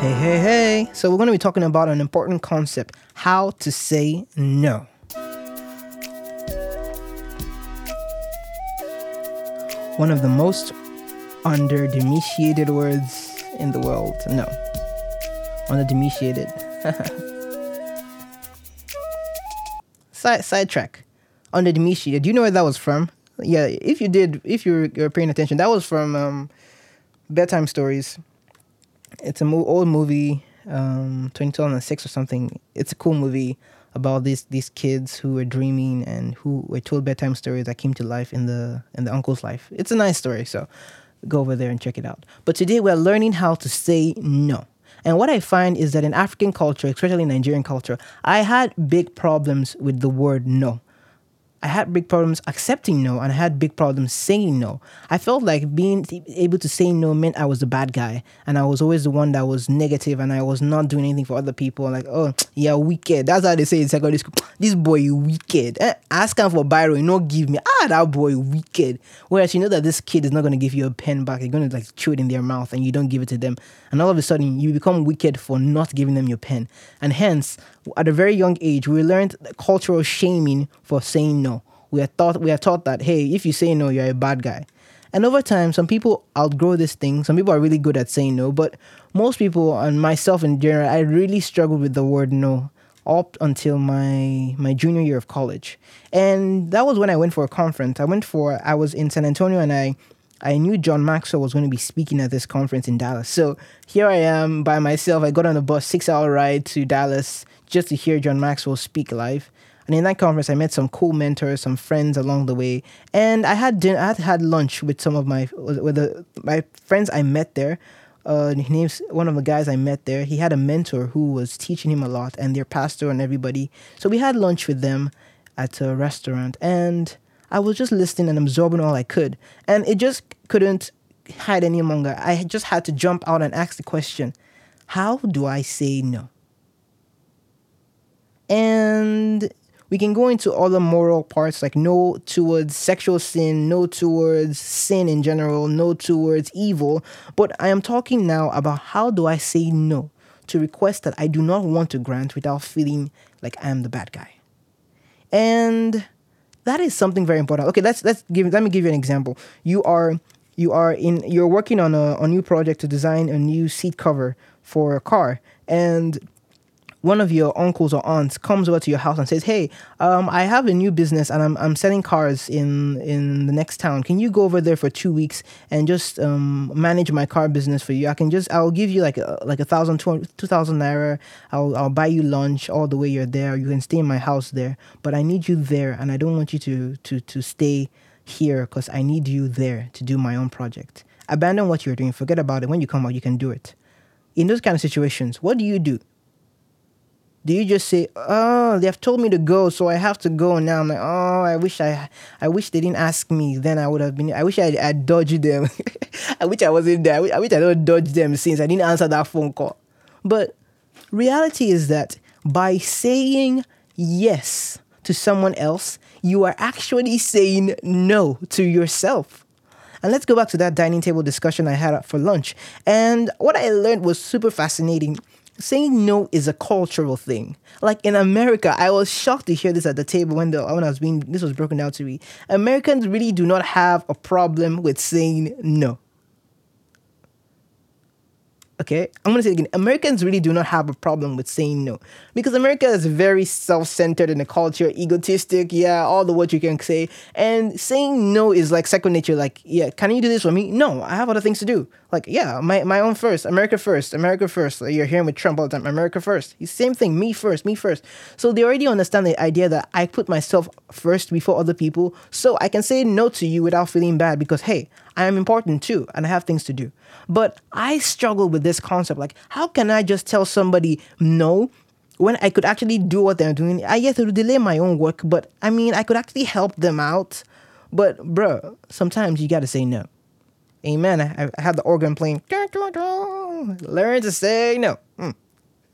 Hey, hey, hey. So, we're going to be talking about an important concept how to say no. One of the most under demitiated words in the world. No. Under demitiated. Side sidetrack. Under demitiated. Do you know where that was from? Yeah, if you did, if you're, you're paying attention, that was from um, Bedtime Stories it's a mo- old movie, um, 2006 or something. It's a cool movie about these these kids who were dreaming and who were told bedtime stories that came to life in the in the uncle's life. It's a nice story, so go over there and check it out. But today we're learning how to say no. And what I find is that in African culture, especially Nigerian culture, I had big problems with the word no. I had big problems accepting no and I had big problems saying no. I felt like being able to say no meant I was the bad guy and I was always the one that was negative and I was not doing anything for other people. Like, oh, yeah, wicked. That's how they say in secondary school. This boy wicked. Eh, ask him for biro, you not give me. Ah, that boy wicked. Whereas you know that this kid is not going to give you a pen back. You're going to like chew it in their mouth and you don't give it to them. And all of a sudden you become wicked for not giving them your pen. And hence, at a very young age, we learned cultural shaming for saying no. We are taught we are taught that hey, if you say no, you're a bad guy. And over time, some people outgrow this thing. Some people are really good at saying no, but most people, and myself in general, I really struggled with the word no up until my my junior year of college. And that was when I went for a conference. I went for I was in San Antonio and I I knew John Maxwell was going to be speaking at this conference in Dallas. So here I am by myself. I got on a bus, six hour ride to Dallas just to hear John Maxwell speak live. And in that conference, I met some cool mentors, some friends along the way, and I had dinner, I had had lunch with some of my with the, my friends I met there. Uh, he names one of the guys I met there. He had a mentor who was teaching him a lot, and their pastor and everybody. So we had lunch with them at a restaurant, and I was just listening and absorbing all I could, and it just couldn't hide any longer. I just had to jump out and ask the question: How do I say no? And we can go into other moral parts like no towards sexual sin, no towards sin in general, no towards evil. But I am talking now about how do I say no to requests that I do not want to grant without feeling like I am the bad guy. And that is something very important. Okay, let's let's give let me give you an example. You are you are in you're working on a, a new project to design a new seat cover for a car and one of your uncles or aunts comes over to your house and says, "Hey, um, I have a new business and I'm I'm selling cars in in the next town. Can you go over there for two weeks and just um, manage my car business for you? I can just I'll give you like a, like a thousand two two thousand naira. I'll I'll buy you lunch all the way you're there. You can stay in my house there, but I need you there, and I don't want you to to to stay here because I need you there to do my own project. Abandon what you're doing. Forget about it. When you come out, you can do it." In those kind of situations, what do you do? Do you just say, "Oh, they have told me to go, so I have to go now"? I'm like, "Oh, I wish I, I wish they didn't ask me. Then I would have been. I wish I, I dodged them. I wish I wasn't there. I wish, I wish I don't dodge them since I didn't answer that phone call." But reality is that by saying yes to someone else, you are actually saying no to yourself. And let's go back to that dining table discussion I had for lunch. And what I learned was super fascinating saying no is a cultural thing. Like in America, I was shocked to hear this at the table when the when I was being this was broken down to me. Americans really do not have a problem with saying no. Okay, I'm gonna say it again. Americans really do not have a problem with saying no because America is very self-centered in the culture, egotistic. Yeah, all the words you can say, and saying no is like second nature. Like, yeah, can you do this for me? No, I have other things to do. Like, yeah, my, my own first, America first, America first. Like, you're hearing with Trump all the time, America first. Same thing, me first, me first. So they already understand the idea that I put myself first before other people, so I can say no to you without feeling bad because hey, I am important too, and I have things to do. But I struggle with this concept. Like, how can I just tell somebody no when I could actually do what they're doing? I get to delay my own work, but I mean, I could actually help them out. But, bro, sometimes you gotta say no. Amen. I, I the organ playing. Learn to say no. Mm.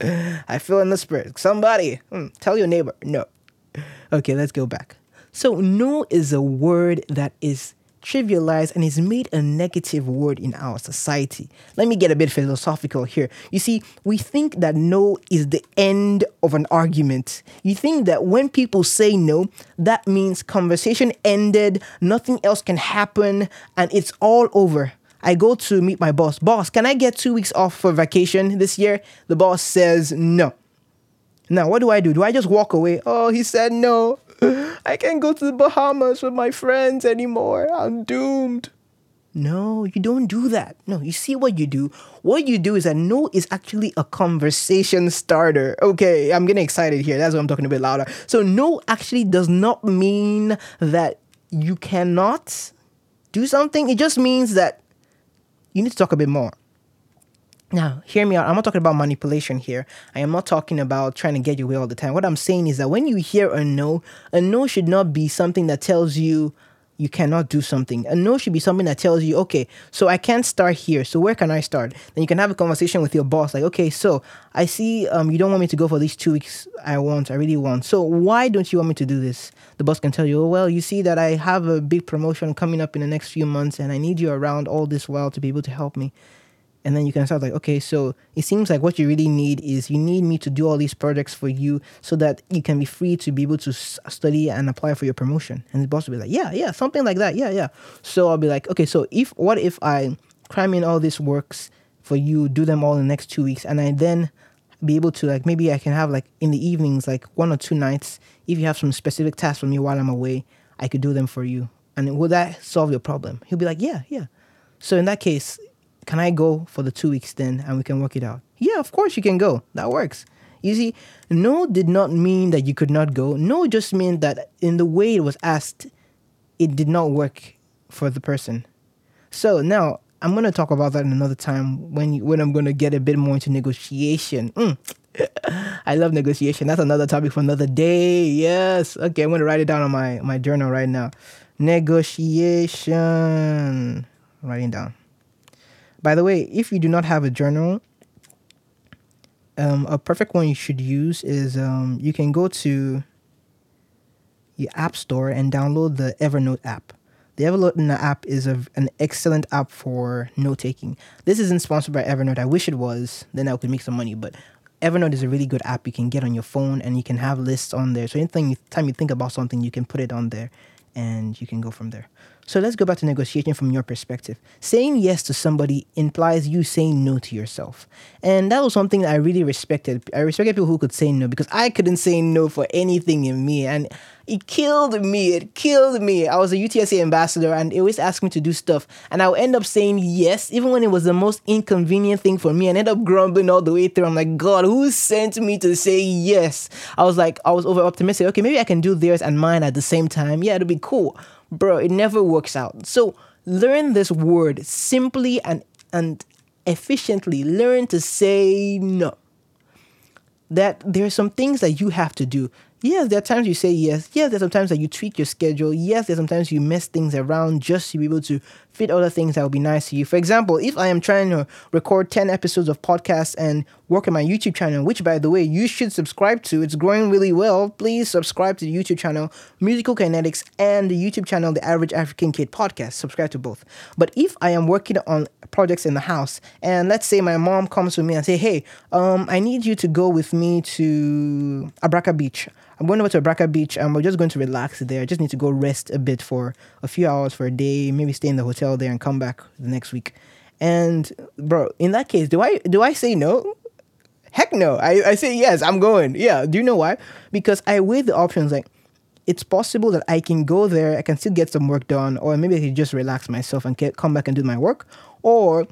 I feel in the spirit. Somebody, mm, tell your neighbor no. Okay, let's go back. So, no is a word that is trivialized and is made a negative word in our society. Let me get a bit philosophical here. You see, we think that no is the end of an argument. You think that when people say no, that means conversation ended, nothing else can happen, and it's all over. I go to meet my boss. Boss, can I get two weeks off for vacation this year? The boss says no. Now, what do I do? Do I just walk away? Oh, he said no. I can't go to the Bahamas with my friends anymore. I'm doomed. No, you don't do that. No, you see what you do? What you do is that no is actually a conversation starter. Okay, I'm getting excited here. That's why I'm talking a bit louder. So, no actually does not mean that you cannot do something. It just means that you need to talk a bit more. Now, hear me out. I'm not talking about manipulation here. I am not talking about trying to get your way all the time. What I'm saying is that when you hear a no, a no should not be something that tells you you cannot do something. A no should be something that tells you, okay, so I can't start here. So where can I start? Then you can have a conversation with your boss, like, okay, so I see um, you don't want me to go for these two weeks. I want, I really want. So why don't you want me to do this? The boss can tell you, oh, well, you see that I have a big promotion coming up in the next few months, and I need you around all this while to be able to help me and then you can start like okay so it seems like what you really need is you need me to do all these projects for you so that you can be free to be able to study and apply for your promotion. And the boss will be like yeah yeah something like that yeah yeah. So i'll be like okay so if what if i cram in all these works for you do them all in the next two weeks and i then be able to like maybe i can have like in the evenings like one or two nights if you have some specific tasks for me while i'm away i could do them for you. And will that solve your problem? He'll be like yeah yeah. So in that case can I go for the two weeks then and we can work it out? Yeah, of course you can go. That works. You see, no did not mean that you could not go. No just meant that in the way it was asked, it did not work for the person. So now I'm gonna talk about that in another time when you, when I'm gonna get a bit more into negotiation. Mm. I love negotiation. That's another topic for another day. Yes. Okay, I'm gonna write it down on my my journal right now. Negotiation. Writing down. By the way, if you do not have a journal, um, a perfect one you should use is um, you can go to your app store and download the Evernote app. The Evernote app is a, an excellent app for note taking. This isn't sponsored by Evernote. I wish it was, then I could make some money. But Evernote is a really good app you can get on your phone and you can have lists on there. So anything time you think about something, you can put it on there and you can go from there. So let's go back to negotiation from your perspective. Saying yes to somebody implies you saying no to yourself. And that was something I really respected. I respected people who could say no because I couldn't say no for anything in me. And it killed me. It killed me. I was a UTSA ambassador and they always asked me to do stuff. And I would end up saying yes, even when it was the most inconvenient thing for me, and end up grumbling all the way through. I'm like, God, who sent me to say yes? I was like, I was over optimistic. Okay, maybe I can do theirs and mine at the same time. Yeah, it'll be cool bro, it never works out. So learn this word simply and and efficiently. Learn to say no. That there are some things that you have to do. Yes, there are times you say yes. Yes, there there's sometimes that you tweak your schedule. Yes, there there's sometimes you mess things around just to be able to fit other things that would be nice to you. For example, if I am trying to record 10 episodes of podcasts and work on my YouTube channel, which by the way, you should subscribe to, it's growing really well. Please subscribe to the YouTube channel, Musical Kinetics, and the YouTube channel, The Average African Kid Podcast. Subscribe to both. But if I am working on projects in the house, and let's say my mom comes to me and say, hey, um, I need you to go with me to Abraka Beach. I'm going over to Abraka Beach and we're just going to relax there. I just need to go rest a bit for a few hours for a day, maybe stay in the hotel there and come back the next week. And bro, in that case, do I do I say no? Heck no. I, I say yes, I'm going. Yeah. Do you know why? Because I weigh the options like it's possible that I can go there, I can still get some work done, or maybe I can just relax myself and get, come back and do my work. Or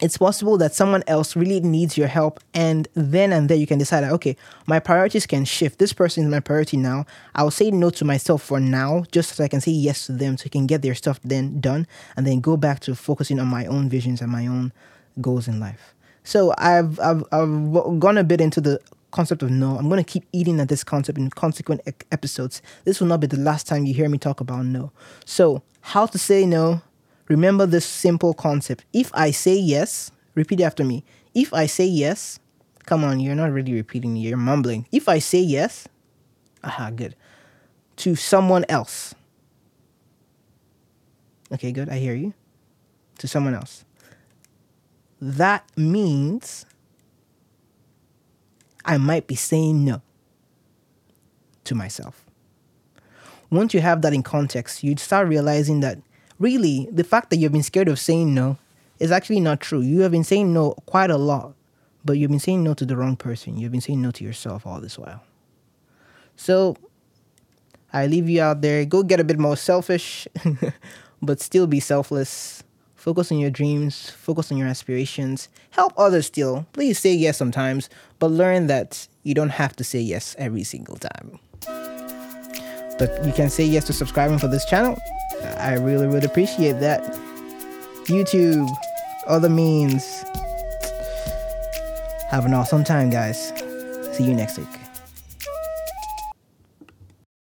it's possible that someone else really needs your help and then and there you can decide okay my priorities can shift. This person is my priority now. I'll say no to myself for now just so i can say yes to them so I can get their stuff then done and then go back to focusing on my own visions and my own goals in life. So i've i've, I've gone a bit into the concept of no. I'm going to keep eating at this concept in consequent episodes. This will not be the last time you hear me talk about no. So how to say no Remember this simple concept. If I say yes, repeat after me. If I say yes, come on, you're not really repeating, you're mumbling. If I say yes, aha, good, to someone else, Okay, good. I hear you. To someone else. That means I might be saying no to myself. Once you have that in context, you'd start realizing that really the fact that you've been scared of saying no is actually not true. You have been saying no quite a lot, but you've been saying no to the wrong person. You've been saying no to yourself all this while. So I leave you out there. Go get a bit more selfish, but still be selfless. Focus on your dreams, focus on your aspirations. Help others still. Please say yes sometimes, but learn that you don't have to say yes every single time. But you can say yes to subscribing for this channel. I really would appreciate that. YouTube, other means. Have an awesome time, guys. See you next week.